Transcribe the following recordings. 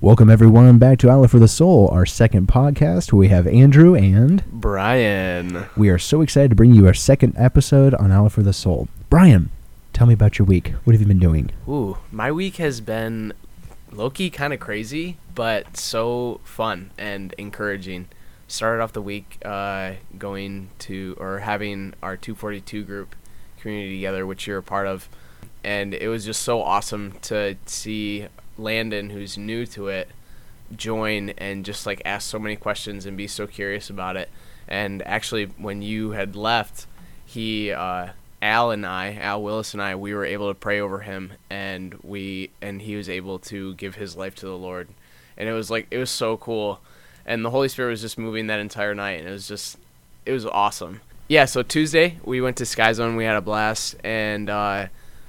Welcome everyone back to Outlet for the Soul, our second podcast. We have Andrew and Brian. we are so excited to bring you our second episode on Outlet for the Soul. Brian, tell me about your week. What have you been doing? Ooh, my week has been low-key kind of crazy, but so fun and encouraging. Started off the week uh, going to or having our 242 group community together, which you're a part of, and it was just so awesome to see Landon, who's new to it, join and just like ask so many questions and be so curious about it. And actually, when you had left, he, uh, Al and I, Al Willis and I, we were able to pray over him, and we and he was able to give his life to the Lord, and it was like it was so cool, and the Holy Spirit was just moving that entire night, and it was just it was awesome. Yeah, so Tuesday we went to Sky Zone, we had a blast, and uh,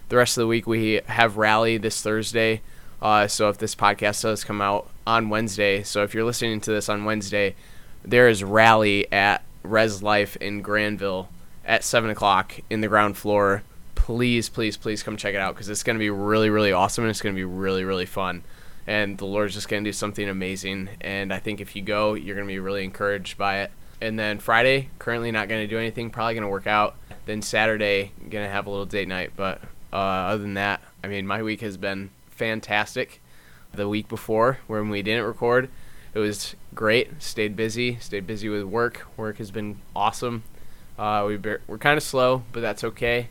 the rest of the week we have rally this Thursday. Uh, so if this podcast does come out on Wednesday, so if you're listening to this on Wednesday, there is rally at Res Life in Granville at seven o'clock in the ground floor. Please, please, please come check it out because it's going to be really, really awesome and it's going to be really, really fun. And the Lord's just going to do something amazing. And I think if you go, you're going to be really encouraged by it. And then Friday, currently not going to do anything, probably going to work out. Then Saturday, going to have a little date night. But uh, other than that, I mean, my week has been fantastic. The week before, when we didn't record, it was great. Stayed busy, stayed busy with work. Work has been awesome. Uh, we be- we're kind of slow, but that's okay.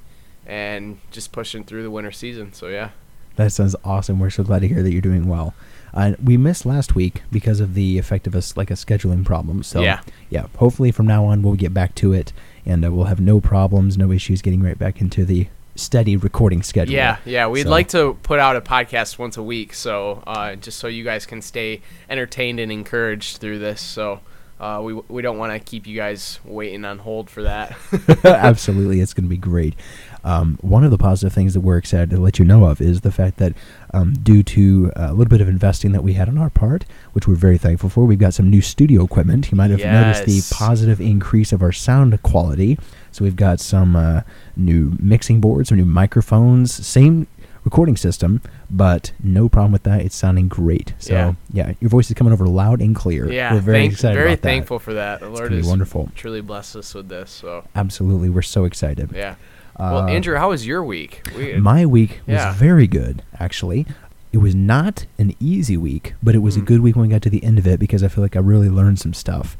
And just pushing through the winter season. So, yeah. That sounds awesome. We're so glad to hear that you're doing well. Uh, we missed last week because of the effect of us like a scheduling problem. So Yeah. yeah. Hopefully from now on we'll get back to it, and uh, we'll have no problems, no issues getting right back into the steady recording schedule. Yeah, yeah. We'd So- like to put out a podcast once a week, so uh, just so you guys can stay entertained and encouraged through this. So uh, we we don't want to keep you guys waiting on hold for that. Absolutely, it's going to be great. Um, one of the positive things that we're excited to let you know of is the fact that, um, due to a little bit of investing that we had on our part, which we're very thankful for, we've got some new studio equipment. You might have noticed the positive increase of our sound quality. So we've got some uh, new mixing boards, some new microphones, same recording system, but no problem with that. It's sounding great. So Yeah. yeah, your voice is coming over loud and clear. yeah, we're very thank- excited very about that. thankful for that. The Lord gonna be wonderful. truly blessed us with this. So Absolutely, we're so excited. yeah. Well, Uh, Andrew, how was your week? We, My week was Yeah. very good, actually. It was not an easy week, but it was a Mm. good week when we got to the end of it because I feel like I really learned some stuff.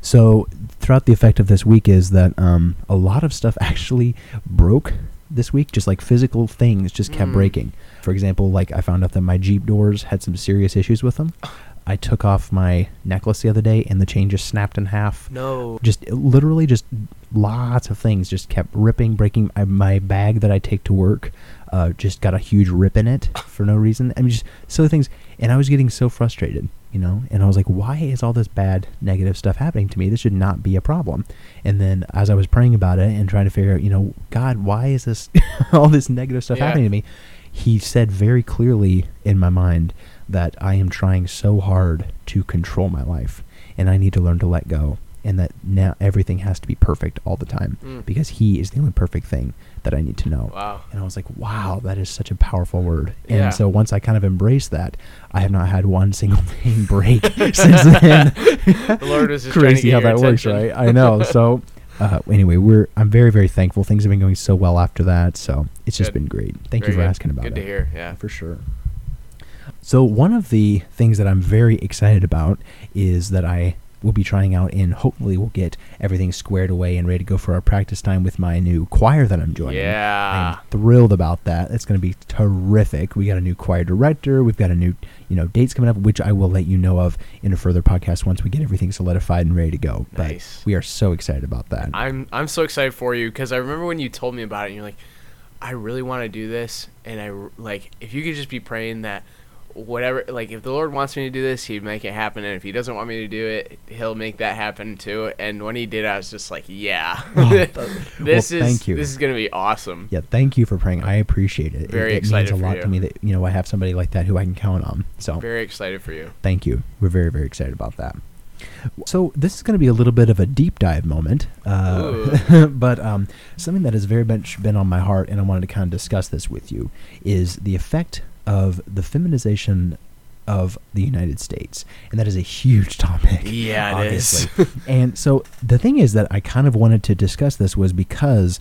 So, throughout the effect of this week is that um, a lot of stuff actually broke this week, just like physical things just kept Mm. breaking. For example, like I found out that my Jeep doors had some serious issues with them. I took off my necklace the other day and the chain just snapped in half. No. just literally just lots of things just kept ripping breaking. I, my bag that i take to work uh, just got a huge rip in it for no reason. I mean just silly things. And i was getting so frustrated you know? And i was like why is all this bad negative stuff happening to me? This should not be a problem. And then as i was praying about it and trying to figure out you know god why is this all this negative stuff Yeah. happening to me? He said very clearly in my mind that I am trying so hard to control my life and I need to learn to let go and that now everything has to be perfect all the time Mm. because he is the only perfect thing that I need to know. Wow. And I was like, wow, that is such a powerful word. And Yeah. so once I kind of embraced that, I have not had one single thing break since then. The Lord to Crazy how that works, right? I know. So uh, anyway, we're I'm very very thankful. Things have been going so well after that, so it's just been great. Thank Very you for good. asking about Good it. to hear. Yeah. For sure. So one of the things that I'm very excited about is that I will be trying out and hopefully we'll get everything squared away and ready to go for our practice time with my new choir that I'm joining. Yeah. I'm thrilled about that. It's going to be terrific. We got a new choir director. We've got a new, you know, dates coming up, which I will let you know of in a further podcast once we get everything solidified and ready to go. Nice. But we are so excited about that. I'm I'm so excited for you because I remember when you told me about it. and You're like, I really want to do this, and I, like if you could just be praying that whatever, like if the Lord wants me to do this, He'd make it happen, and if He doesn't want me to do it, He'll make that happen too. And when He did, I was just like, yeah, this well, is thank you. this is gonna be awesome. yeah, thank you for praying. I appreciate it. Very it, it excited means a lot you. to me that you know I have somebody like that who I can count on. So Very excited for you. thank you. We're very very excited about that. So this is going to be a little bit of a deep dive moment, uh, but um, something that has very much been on my heart, and I wanted to kind of discuss this with you, is the effect of the feminization of the United States, and that is a huge topic. Yeah, it is. obviously. and so the thing is that I kind of wanted to discuss this was because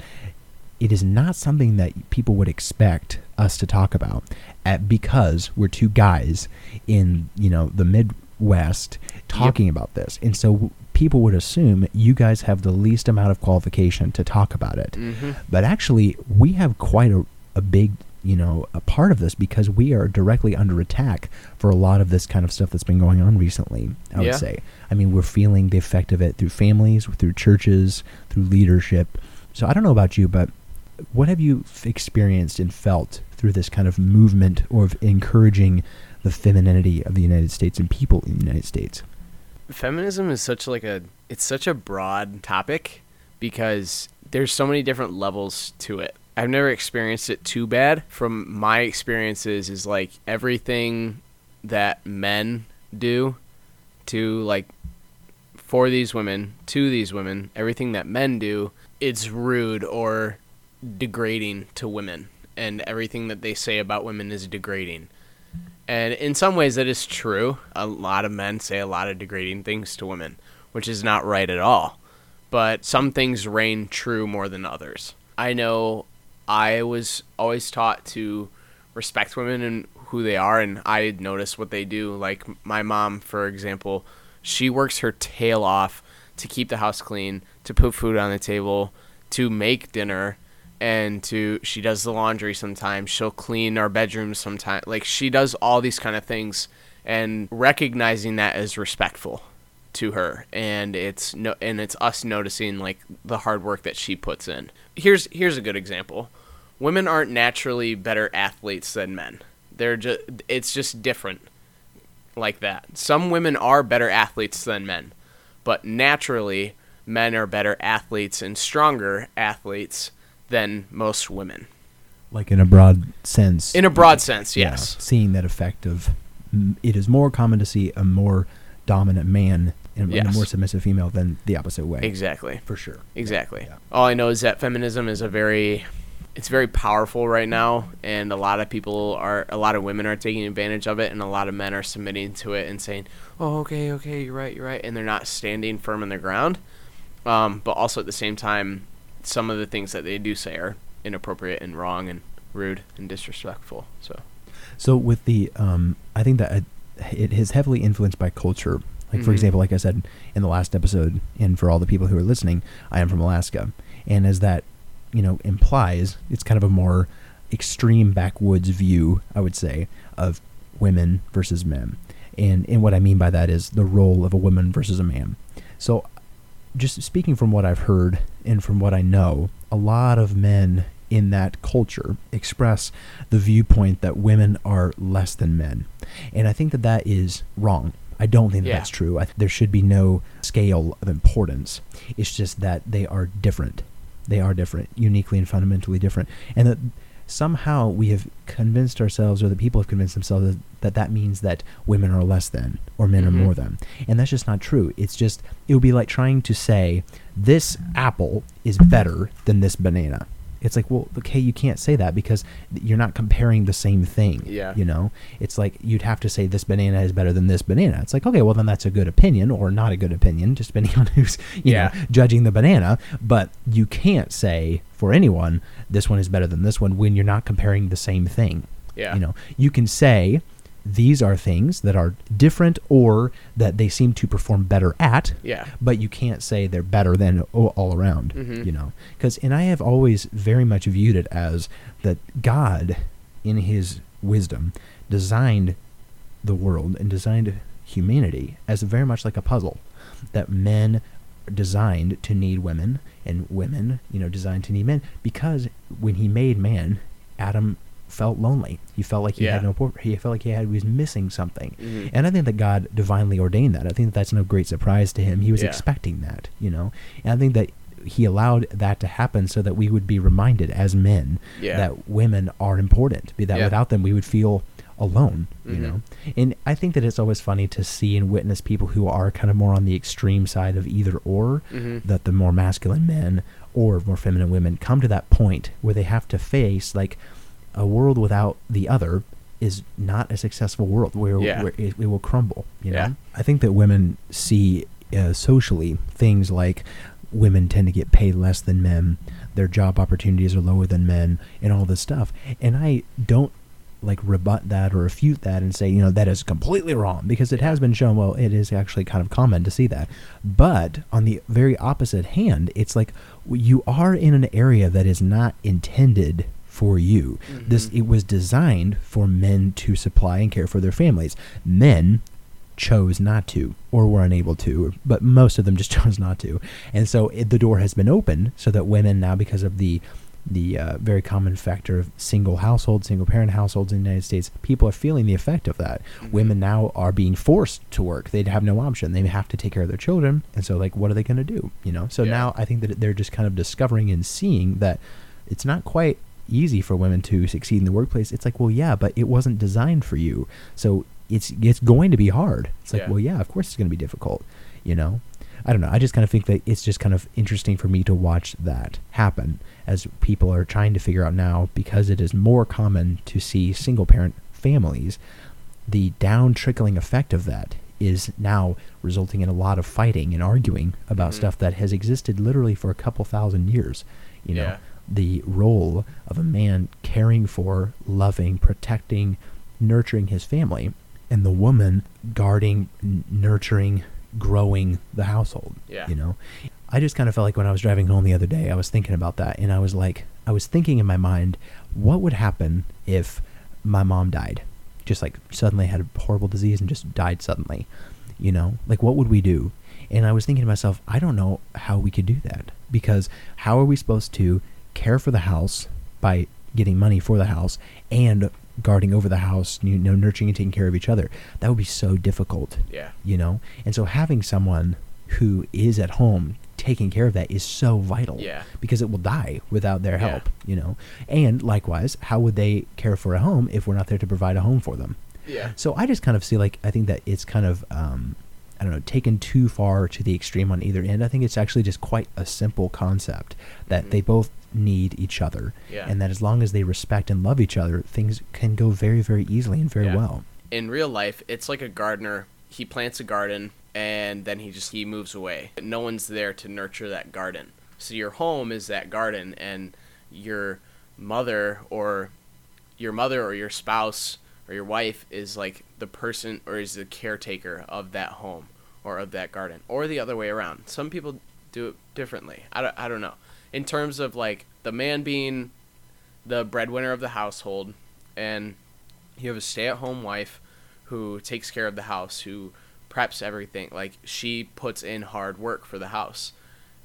it is not something that people would expect us to talk about, at, because we're two guys in you know the Midwest talking about this, and so people would assume you guys have the least amount of qualification to talk about it. hmm But actually, we have quite a, a big, you know, a part of this because we are directly under attack for a lot of this kind of stuff that's been going on recently. I would Yeah. say. I mean, we're feeling the effect of it through families, through churches, through leadership. So I don't know about you, but what have you experienced and felt through this kind of movement or of encouraging the femininity of the United States and people in the United States? feminism is such like a it's such a broad topic because there's so many different levels to it. I've never experienced it too bad. From my experiences is like everything that men do to like for these women, to these women, everything that men do, it's rude or degrading to women and everything that they say about women is degrading. And in some ways, that is true. A lot of men say a lot of degrading things to women, which is not right at all. But some things reign true more than others. I know I was always taught to respect women and who they are, and I notice what they do. Like my mom, for example, she works her tail off to keep the house clean, to put food on the table, to make dinner, and to she does the laundry sometimes she'll clean our bedrooms sometimes like she does all these kind of things and recognizing that as respectful to her and it's no and it's us noticing like the hard work that she puts in here's here's a good example women aren't naturally better athletes than men they're just it's just different like that some women are better athletes than men but naturally men are better athletes and stronger athletes than most women. Like in a broad sense. In a broad sense, Yeah, yes. seeing that effect of mm, it is more common to see a more dominant man and, and a more submissive female than the opposite way. Exactly. For sure. Exactly. Yeah. All I know is that feminism is a very it's very powerful right now and a lot of people are a lot of women are taking advantage of it and a lot of men are submitting to it and saying, "Oh, okay, okay, you're right, you're right." And they're not standing firm in the ground. Um, but also at the same time, some of the things that they do say are inappropriate and wrong and rude and disrespectful. So, So with the, um, I think that it is heavily influenced by culture. Like for Mhm. example, like I said in the last episode, and for all the people who are listening, I am from Alaska, and as that, you know, implies, it's kind of a more extreme backwoods view, I would say, of women versus men, and and what I mean by that is the role of a woman versus a man. So, just speaking from what I've heard and from what I know, a lot of men in that culture express the viewpoint that women are less than men. And I think that that is wrong. I don't think that Yeah. that's true. I, there should be no scale of importance. It's just that they are different. They are different, uniquely and fundamentally different. And that somehow we have convinced ourselves, or the people have convinced themselves, that that, that means that women are less than or men Mhm. are more than. And that's just not true. It's just, it would be like trying to say, this apple is better than this banana. It's like, well, okay, you can't say that because you're not comparing the same thing. Yeah. You know, it's like you'd have to say this banana is better than this banana. It's like, okay, well, then that's a good opinion or not a good opinion, just depending on who's, you Yeah. know, judging the banana. But you can't say for anyone, this one is better than this one when you're not comparing the same thing. yeah. You know, you can say these are things that are different or that they seem to perform better at Yeah. but you can't say they're better than all, around Mhm. you know because and i have always very much viewed it as that god in his wisdom designed the world and designed humanity as very much like a puzzle that men designed to need women and women you know designed to need men because when he made man adam felt lonely he felt like he Yeah. had no he felt like he had he was missing something Mhm. and I think that God divinely ordained that. I think that that's no great surprise to him. He was Yeah. expecting that, you know. And I think that he allowed that to happen so that we would be reminded as men Yeah. that women are important. Be that without them we would feel alone, you Mhm. know. And I think that it's always funny to see and witness people who are kind of more on the extreme side of either or Mhm. that the more masculine men or more feminine women come to that point where they have to face like a world without the other is not a successful world where, Yeah. where it, it will crumble. You know, Yeah. I think that women see uh, socially things like women tend to get paid less than men, their job opportunities are lower than men, and all this stuff. And I don't like rebut that or refute that and say you know that is completely wrong because it has been shown well it is actually kind of common to see that but on the very opposite hand it's like you are in an area that is not intended for you. This Mhm. it was designed for men to supply and care for their families. Men chose not to or were unable to but most of them just chose not to. And so it, the door has been opened so that women now because of the the uh, very common factor of single households single parent households in the united states people are feeling the effect of that. Mhm. women now are being forced to work. They have no option. They have to take care of their children. And so like what are they going to do? You know? So Yeah. now i think that they're just kind of discovering and seeing that it's not quite easy for women to succeed in the workplace it's like well yeah but it wasn't designed for you so it's it's going to be hard it's like Yeah. well yeah of course it's going to be difficult you know i don't know i just kind of think that it's just kind of interesting for me to watch that happen as people are trying to figure out now because it is more common to see single parent families the down trickling effect of that is now resulting in a lot of fighting and arguing about Mhm. stuff that has existed literally for a couple thousand years you know Yeah. The role of a man caring for loving protecting nurturing his family and the woman guarding n- nurturing growing the household Yeah. you know? I just kind of felt like when i was driving home the other day i was thinking about that and i was like i was thinking in my mind what would happen if my mom died? Just like suddenly had a horrible disease and just died suddenly you know? Like what would we do? And i was thinking to myself i don't know how we could do that because how are we supposed to care for the house by getting money for the house and guarding over the house you know nurturing and taking care of each other that would be so difficult Yeah. you know and so having someone who is at home taking care of that is so vital Yeah. because it will die without their Yeah. help you know and likewise how would they care for a home if we're not there to provide a home for them Yeah. so i just kind of see like i think that it's kind of um I don't know, taken too far to the extreme on either end. I think it's actually just quite a simple concept that Mhm. they both need each other, Yeah. and that as long as they respect and love each other, things can go very, very easily and very Yeah. well. in real life, it's like a gardener. He plants a garden and then he just he moves away. No one's there to nurture that garden. So your home is that garden and your mother or your mother or your spouse or your wife is like the person or is the caretaker of that home or of that garden or the other way around. Some people do it differently. I don't, I don't know. In terms of like the man being the breadwinner of the household and you have a stay-at-home wife who takes care of the house who preps everything like she puts in hard work for the house.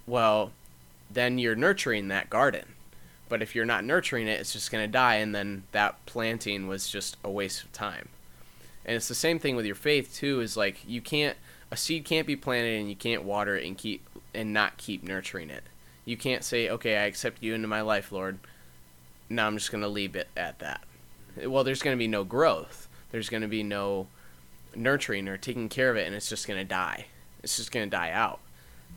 Well then you're nurturing that garden. But if you're not nurturing it it's just going to die and then that planting was just a waste of time. And it's the same thing with your faith too is like you can't a seed can't be planted and you can't water it and keep and not keep nurturing it you can't say okay i accept you into my life lord. Now i'm just going to leave it at that. Well there's going to be no growth. There's going to be no nurturing or taking care of it and it's just going to die. It's just going to die out.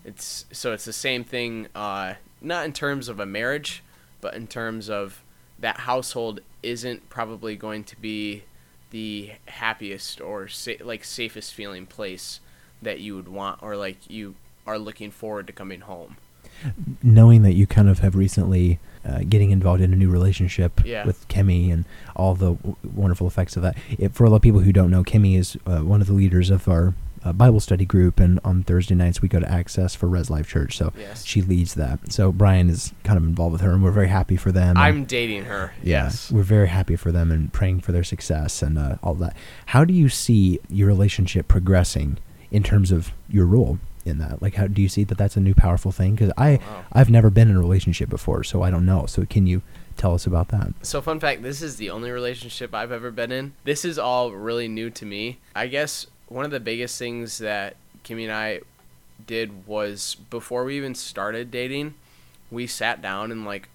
It's so it's the same thing uh, not in terms of a marriage but in terms of that household isn't probably going to be the happiest or sa- like safest feeling place that you would want or like you are looking forward to coming home Knowing that you kind of have recently uh, getting involved in a new relationship Yeah. with Kimmy and all the w- wonderful effects of that. It, for a lot of people who don't know, Kimmy is uh, one of the leaders of our uh, Bible study group, and on Thursday nights we go to Access for Res Life Church. So Yes. she leads that. So Brian is kind of involved with her, and we're very happy for them. i'm dating her Yeah, yes we're very happy for them and praying for their success and uh, all that. How do you see your relationship progressing in terms of your role in that? Like, how do you see that that's a new powerful thing? Because I, oh, Wow. I've never been in a relationship before, so I don't know. So can you tell us about that? So fun fact, this is the only relationship I've ever been in. This is all really new to me. I guess one of the biggest things that Kimmy and I did was before we even started dating, we sat down and like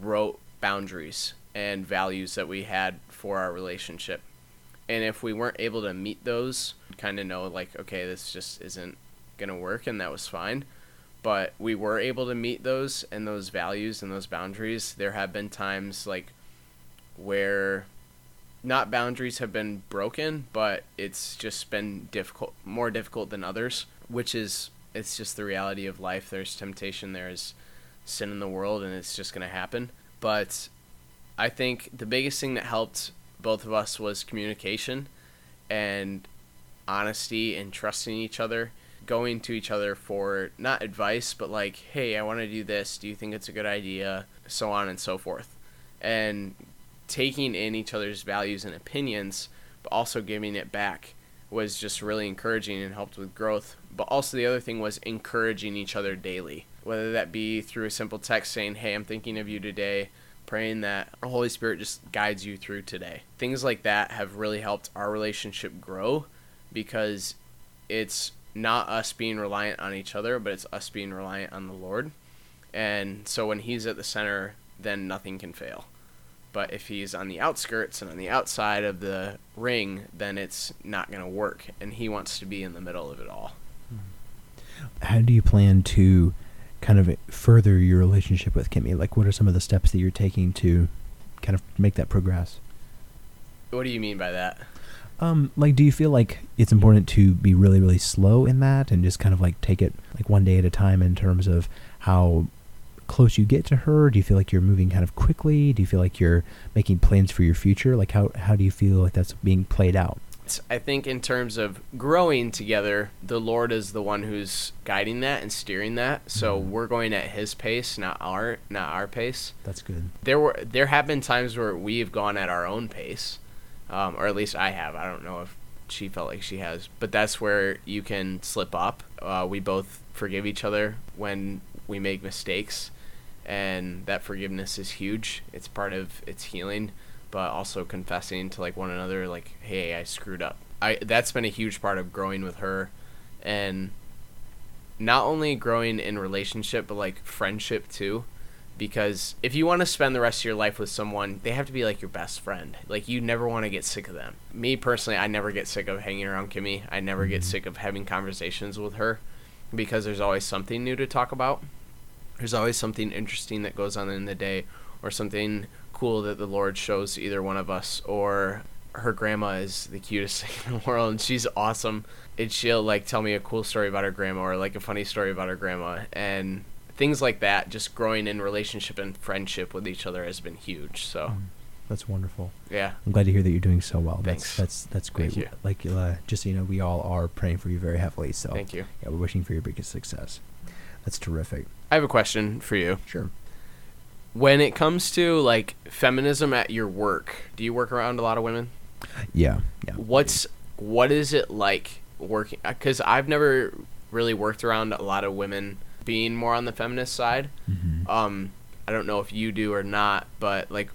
wrote boundaries and values that we had for our relationship. And if we weren't able to meet those, kind of know like okay, this just isn't going to work and that was fine but we were able to meet those and those values and those boundaries. There have been times like where not boundaries have been broken, but it's just been difficult, more difficult than others, which is it's just the reality of life. There's temptation, there's sin in the world, and it's just going to happen. But I think the biggest thing that helped both of us was communication and honesty and trusting each other, going to each other for not advice, but like, hey, I want to do this. Do you think it's a good idea? So on and so forth. And taking in each other's values and opinions, but also giving it back was just really encouraging and helped with growth. But also, the other thing was encouraging each other daily, whether that be through a simple text saying, Hey, I'm thinking of you today, praying that the Holy Spirit just guides you through today. Things like that have really helped our relationship grow because it's not us being reliant on each other, but it's us being reliant on the Lord. And so when He's at the center, then nothing can fail. But if he's on the outskirts and on the outside of the ring, then it's not going to work. And he wants to be in the middle of it all. Hmm. How do you plan to kind of further your relationship with Kimmy? Like, what are some of the steps that you're taking to kind of make that progress? What do you mean by that? Um, like, do you feel like it's important to be really, really slow in that and just kind of like take it like one day at a time in terms of how close you get to her? Do you feel like you're moving kind of quickly? Do you feel like you're making plans for your future? Like how how do you feel like that's being played out? I think in terms of growing together, the Lord is the one who's guiding that and steering that. So mm-hmm. we're going at His pace, not our not our pace. That's good. There were there have been times where we've gone at our own pace, um, or at least I have. I don't know if she felt like she has, but that's where you can slip up. Uh, we both forgive each other when we make mistakes and that forgiveness is huge. It's part of its healing, but also confessing to like one another, like, hey, I screwed up. I that's been a huge part of growing with her, and not only growing in relationship, but like friendship too. Because if you want to spend the rest of your life with someone, they have to be like your best friend. Like you never want to get sick of them. Me personally, I never get sick of hanging around Kimmy. I never get mm-hmm. sick of having conversations with her because there's always something new to talk about there's always something interesting that goes on in the day or something cool that the Lord shows to either one of us or her grandma is the cutest thing in the world and she's awesome and she'll like tell me a cool story about her grandma or like a funny story about her grandma and things like that just growing in relationship and friendship with each other has been huge so mm, that's wonderful yeah i'm glad to hear that you're doing so well Thanks. that's that's that's great Thank you. like uh, just so you know we all are praying for you very heavily so thank you yeah we're wishing for your biggest success that's terrific I have a question for you. Sure. When it comes to like feminism at your work, do you work around a lot of women? Yeah. Yeah. What's what is it like working? Because I've never really worked around a lot of women being more on the feminist side. Mm-hmm. Um, I don't know if you do or not, but like,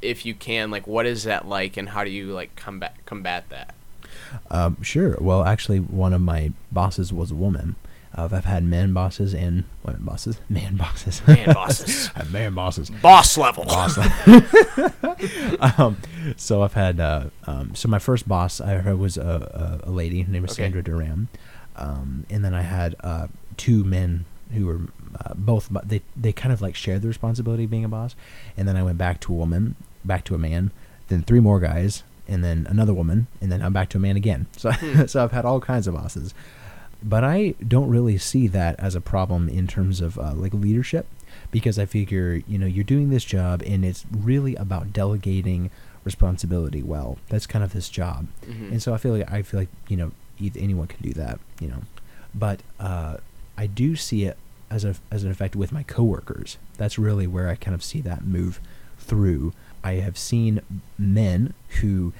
if you can, like, what is that like, and how do you like combat combat that? Um, sure. Well, actually, one of my bosses was a woman. Uh, I've had men bosses and women bosses, man bosses, man bosses, man bosses, boss level, boss level. um, so I've had uh, um, so my first boss I was a, a, a lady named okay. Sandra Duran, um, and then I had uh, two men who were uh, both they they kind of like shared the responsibility of being a boss, and then I went back to a woman, back to a man, then three more guys, and then another woman, and then I'm back to a man again. So hmm. so I've had all kinds of bosses but I don't really see that as a problem in terms of uh, like leadership because I figure you know you're doing this job and it's really about delegating responsibility well. That's kind of this job, mm-hmm. and so I feel like I feel like you know anyone can do that, you know, but uh, I do see it as a as an effect with my coworkers. That's really where I kind of see that move through. I have seen men who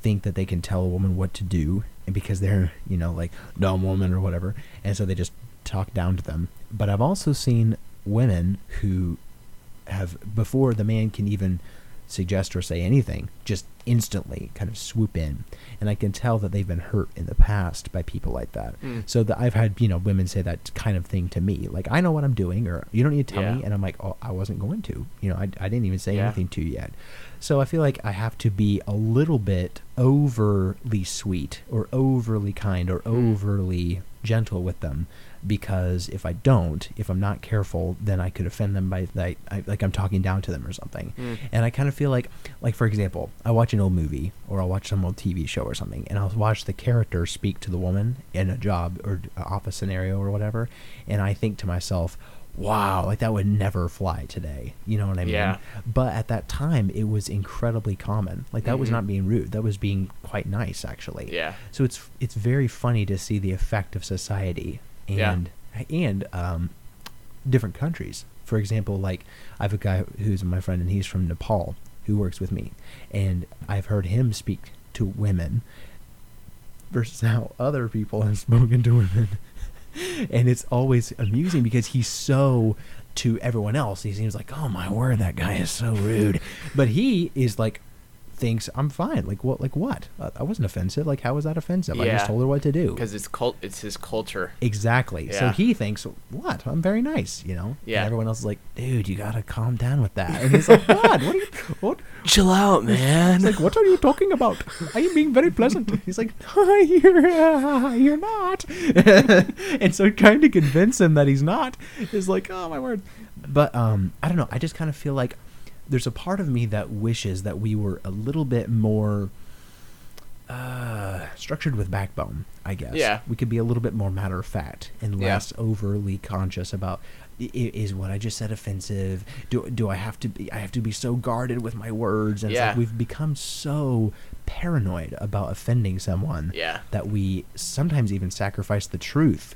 think that they can tell a woman what to do and because they're you know like dumb woman or whatever and so they just talk down to them but i've also seen women who have before the man can even suggest or say anything just instantly kind of swoop in and i can tell that they've been hurt in the past by people like that mm. so that i've had you know women say that kind of thing to me like i know what i'm doing or you don't need to tell yeah. me and i'm like oh i wasn't going to you know i, I didn't even say yeah. anything to you yet so I feel like I have to be a little bit overly sweet or overly kind or mm. overly gentle with them because if I don't, if I'm not careful, then I could offend them by like, I, like I'm talking down to them or something. Mm. And I kind of feel like, like for example, I watch an old movie or I'll watch some old TV show or something, and I'll watch the character speak to the woman in a job or office scenario or whatever, and I think to myself, wow, like that would never fly today. You know what I mean? Yeah. But at that time, it was incredibly common. Like that was Mhm. not being rude. That was being quite nice, actually. Yeah. So it's it's very funny to see the effect of society Yeah. and and um, different countries. For example, like I have a guy who's my friend and he's from Nepal who works with me, and I've heard him speak to women versus how other people have spoken to women, and it's always amusing because he's so to everyone else he seems like oh my word that guy is so rude but he is like thinks i'm fine like what like what uh, i wasn't offensive like how was that offensive i just told her what to do Because it's cult. It's his culture. exactly so he thinks what i'm very nice you know Yeah. and everyone else is like dude you gotta calm down with that and he's like what what are you what Chill out, man. He's like, "What are you talking about? I am being very pleasant." He's like, "You're, uh, you're not." and so trying to convince him that he's not is like, "Oh my word!" But um, I don't know. I just kind of feel like there's a part of me that wishes that we were a little bit more uh, structured with backbone. I guess. Yeah. We could be a little bit more matter of fact and Yeah. less overly conscious about is what I just said offensive? Do do I have to be I have to be so guarded with my words? And it's Yeah. like we've become so paranoid about offending someone Yeah. that we sometimes even sacrifice the truth.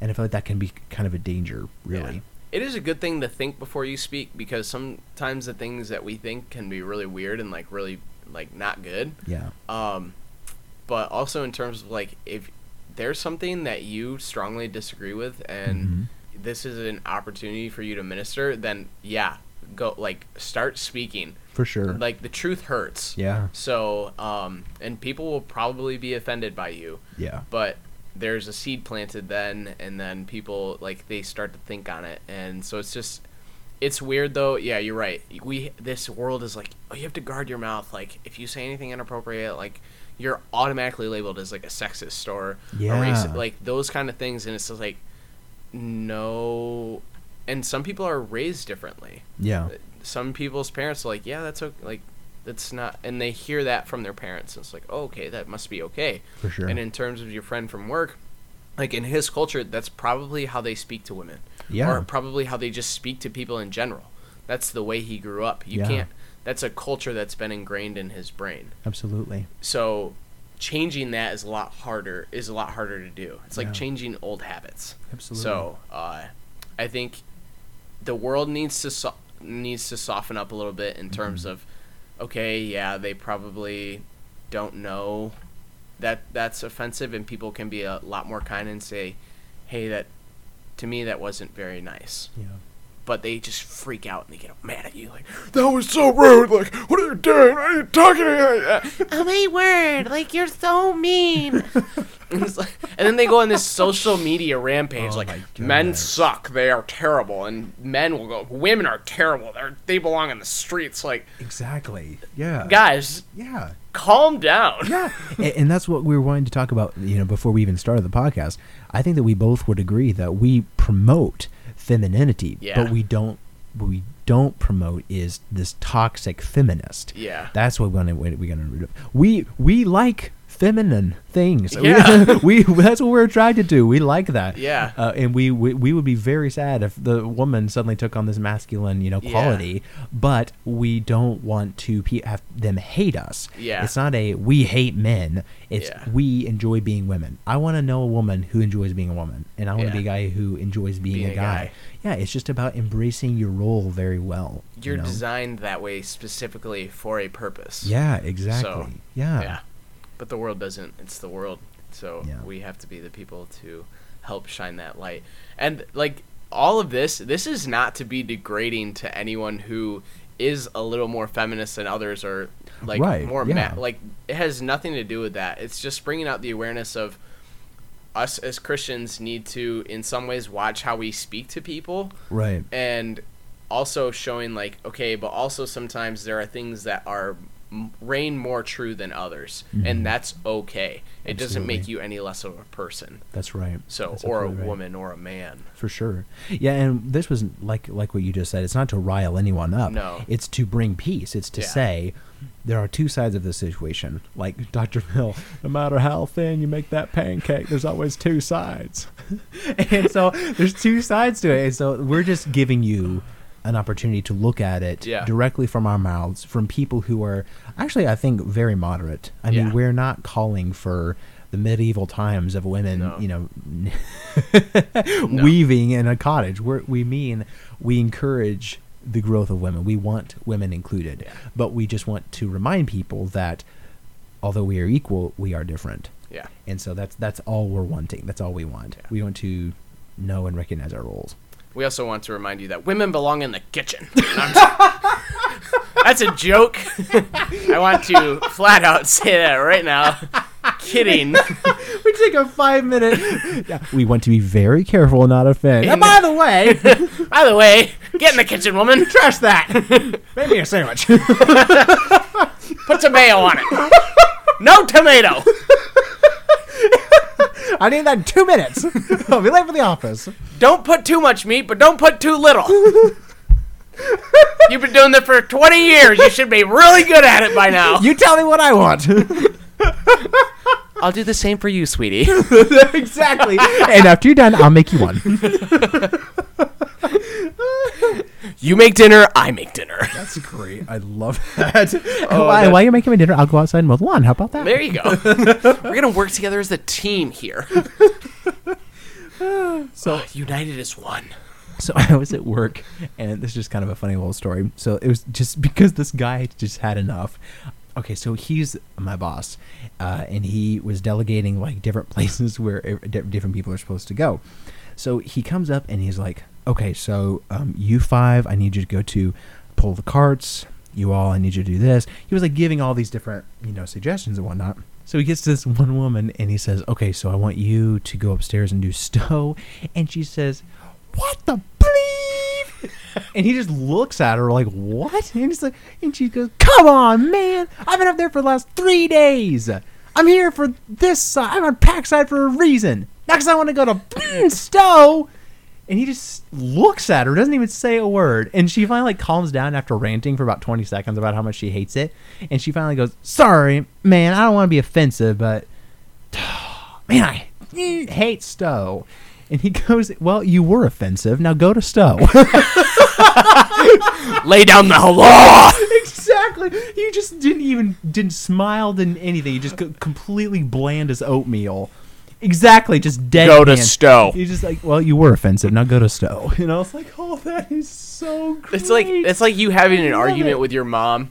And I feel like that can be kind of a danger, really. Yeah. It is a good thing to think before you speak because sometimes the things that we think can be really weird and like really like not good. Yeah. Um, but also in terms of like if there's something that you strongly disagree with and Mhm. this is an opportunity for you to minister, then yeah, go like start speaking. For sure. Like the truth hurts. yeah. So, um, and people will probably be offended by you, Yeah. but there's a seed planted then, and then people like they start to think on it, and so it's just, it's weird though. Yeah, you're right. We this world is like, oh, you have to guard your mouth. Like if you say anything inappropriate, like you're automatically labeled as like a sexist or a Yeah. racist, like those kind of things, and it's just like, no, and some people are raised differently Yeah. some people's parents are like, yeah, that's okay. Like, that's not, and they hear that from their parents. And it's like, oh, okay, that must be okay. For sure. And in terms of your friend from work, like in his culture, that's probably how they speak to women. Yeah. Or probably how they just speak to people in general. That's the way he grew up. You Yeah. can't, that's a culture that's been ingrained in his brain. Absolutely. So changing that is a lot harder, is a lot harder to do. It's like Yeah. changing old habits. Absolutely. So uh, I think the world needs to so- needs to soften up a little bit in terms Mm-hmm. of, okay, yeah, they probably don't know that that's offensive, and people can be a lot more kind and say, hey, that to me that wasn't very nice. Yeah. But they just freak out and they get mad at you, like that was so rude. Like, what are you doing? Why are you talking to me like that? Oh my word! Like you're so mean. and, like, and then they go on this social media rampage, Oh like men suck, they are terrible, and men will go, women are terrible, They're, they belong in the streets. Like, Exactly. Yeah. guys, Yeah. Calm down. Yeah, and, and that's what we were wanting to talk about. You know, before we even started the podcast, I think that we both would agree that we promote femininity, Yeah. but we don't. We don't promote is this toxic feminist. Yeah. That's what we're gonna we're gonna rid of. We we like feminine things. Yeah. We, that's what we're trying to. do. We like that. Yeah. Uh, and we, we we would be very sad if the woman suddenly took on this masculine, you know, quality. Yeah. But we don't want to pe- have them hate us. Yeah. It's not a we hate men. It's Yeah. we enjoy being women. I want to know a woman who enjoys being a woman, and I want to be a guy who enjoys being, Being a a guy. guy. Yeah, it's just about embracing your role very well. you You're know? designed that way specifically for a purpose. Yeah, exactly. yeah. Yeah. But the world doesn't. It's the world. So Yeah. we have to be the people to help shine that light. And like all of this, this is not to be degrading to anyone who is a little more feminist than others or like Right, more yeah. ma- like it has nothing to do with that. It's just bringing out the awareness of us as Christians need to in some ways watch how we speak to people Right. and also showing like okay but also sometimes there are things that are reign more true than others, and that's okay. It doesn't make Mm-hmm. You any less of a person. That's right. So, That's or a right. woman, or a man. for sure. Yeah, and this was like like what you just said. It's not to rile anyone up. No. it's to bring peace. It's to Yeah. say there are two sides of the situation. Like Dr. Phil, no matter how thin you make that pancake, there's always two sides. and so there's two sides to it. And so we're just giving you an opportunity to look at it Yeah. directly from our mouths from people who are actually I think very moderate. I mean, we're not calling for the medieval times of women, No. you know, weaving in a cottage. We're, we mean we encourage the growth of women. We want women included, Yeah. but we just want to remind people that although we are equal, we are different. Yeah. And so that's that's all we're wanting. That's all we want. Yeah. We want to know and recognize our roles. We also want to remind you that women belong in the kitchen. That's a joke. I want to flat out say that right now. Kidding. we take a five minute. yeah, we want to be very careful and not offend. And by the way, By the way, get in the kitchen, woman. trash that. Make me a sandwich. Put some mayo on it. No tomato. I need that in two minutes. I'll be late for the office. Don't put too much meat, but don't put too little. You've been doing that for 20 years. You should be really good at it by now. You tell me what I want. I'll do the same for you, sweetie. exactly. And after you're done, I'll make you one. You make dinner, I make dinner. That's great. I love that. Oh, while, that- while you're making my dinner, I'll go outside and mow the lawn. How about that? There you go. We're gonna work together as a team here. So, United as one. so I was at work, and this is just kind of a funny little story. So it was just because this guy just had enough. Okay, so he's my boss, uh, and he was delegating like different places where ev- di- different people are supposed to go. So he comes up and he's like, "Okay, so um, you five, I need you to go to pull the carts. You all, I need you to do this." He was like giving all these different, you know, suggestions and whatnot. So he gets to this one woman and he says, "Okay, so I want you to go upstairs and do stow," and she says, "What the bleep?" and he just looks at her like, "What?" And he's like, and she goes, "Come on, man! I've been up there for the last three days. I'm here for this side. I'm on pack side for a reason. Not because I want to go to stow." And he just looks at her, doesn't even say a word. And she finally like calms down after ranting for about 20 seconds about how much she hates it. And she finally goes, "Sorry, man. I don't want to be offensive, but man, I hate stow." And he goes, "Well, you were offensive. Now go to stow." Lay down the law. exactly. He just didn't even didn't smile, didn't anything. He just completely bland as oatmeal. Exactly, just dead. Go to. stow. He's just like, well, you were offensive. Now go to stow. And I was like, oh, that is so great. It's like it's like you having an argument it. with your mom,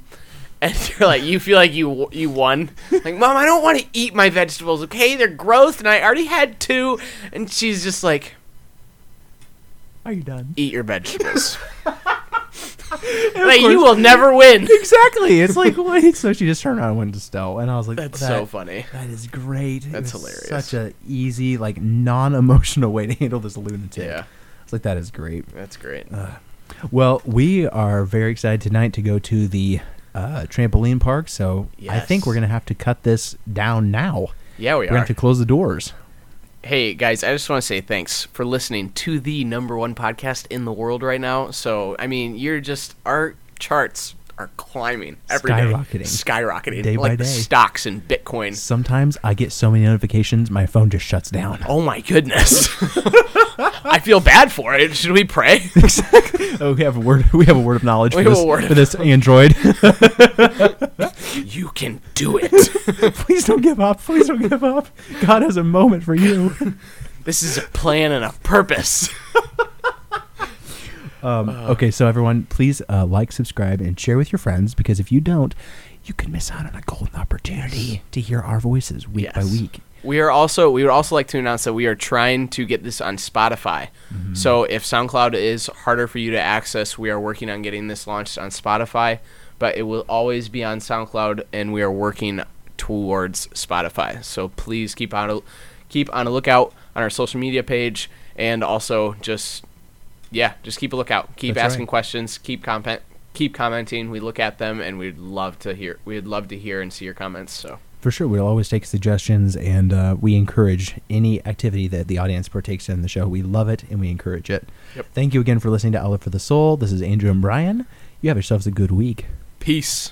and you're like you feel like you you won. Like mom, I don't want to eat my vegetables. Okay, they're gross, and I already had two. And she's just like, Are you done? eat your vegetables. Like you will never win. Exactly. It's like, what? So she just turned around and went to stow, and I was like, That's that- so funny. That is great. That's hilarious. Such a easy, like, non-emotional way to handle this lunatic. Yeah, It's like that is great. that's great. Well, we are very excited tonight to go to the uh, trampoline park. So I think we're gonna have to cut this down now. Yeah, we We're gonna have to close the doors. Hey guys, I just want to say thanks for listening to the number one podcast in the world right now. So I mean, you're just our charts are climbing every day, Skyrocketing. skyrocketing, Day by like the day. stocks and Bitcoin. Sometimes I get so many notifications, my phone just shuts down. Oh my goodness, I feel bad for it. Should we pray? exactly. Oh, we have a word. We have a word of knowledge We for this, word for this Android. you can do it. Please don't give up. Please don't give up. God has a moment for you. This is a plan and a purpose. Um, okay, so everyone, please uh, like, subscribe, and share with your friends because if you don't, you could miss out on a golden opportunity to hear our voices week by Yes. week. We are also we would also like to announce that we are trying to get this on Spotify. Mm-hmm. So if SoundCloud is harder for you to access, we are working on getting this launched on Spotify, but it will always be on SoundCloud and we are working towards Spotify. So please keep on a, keep on a lookout on our social media page and also just yeah, just keep a lookout. Keep That's asking right. questions, keep comment keep commenting. We look at them, and we'd love to hear. We'd love to hear and see your comments. So For sure, we'll always take suggestions, and uh, we encourage any activity that the audience partakes in the show. We love it, and we encourage it. Yep. Thank you again for listening to Outlet for the Soul. This is Andrew and Brian. You have yourselves a good week. peace.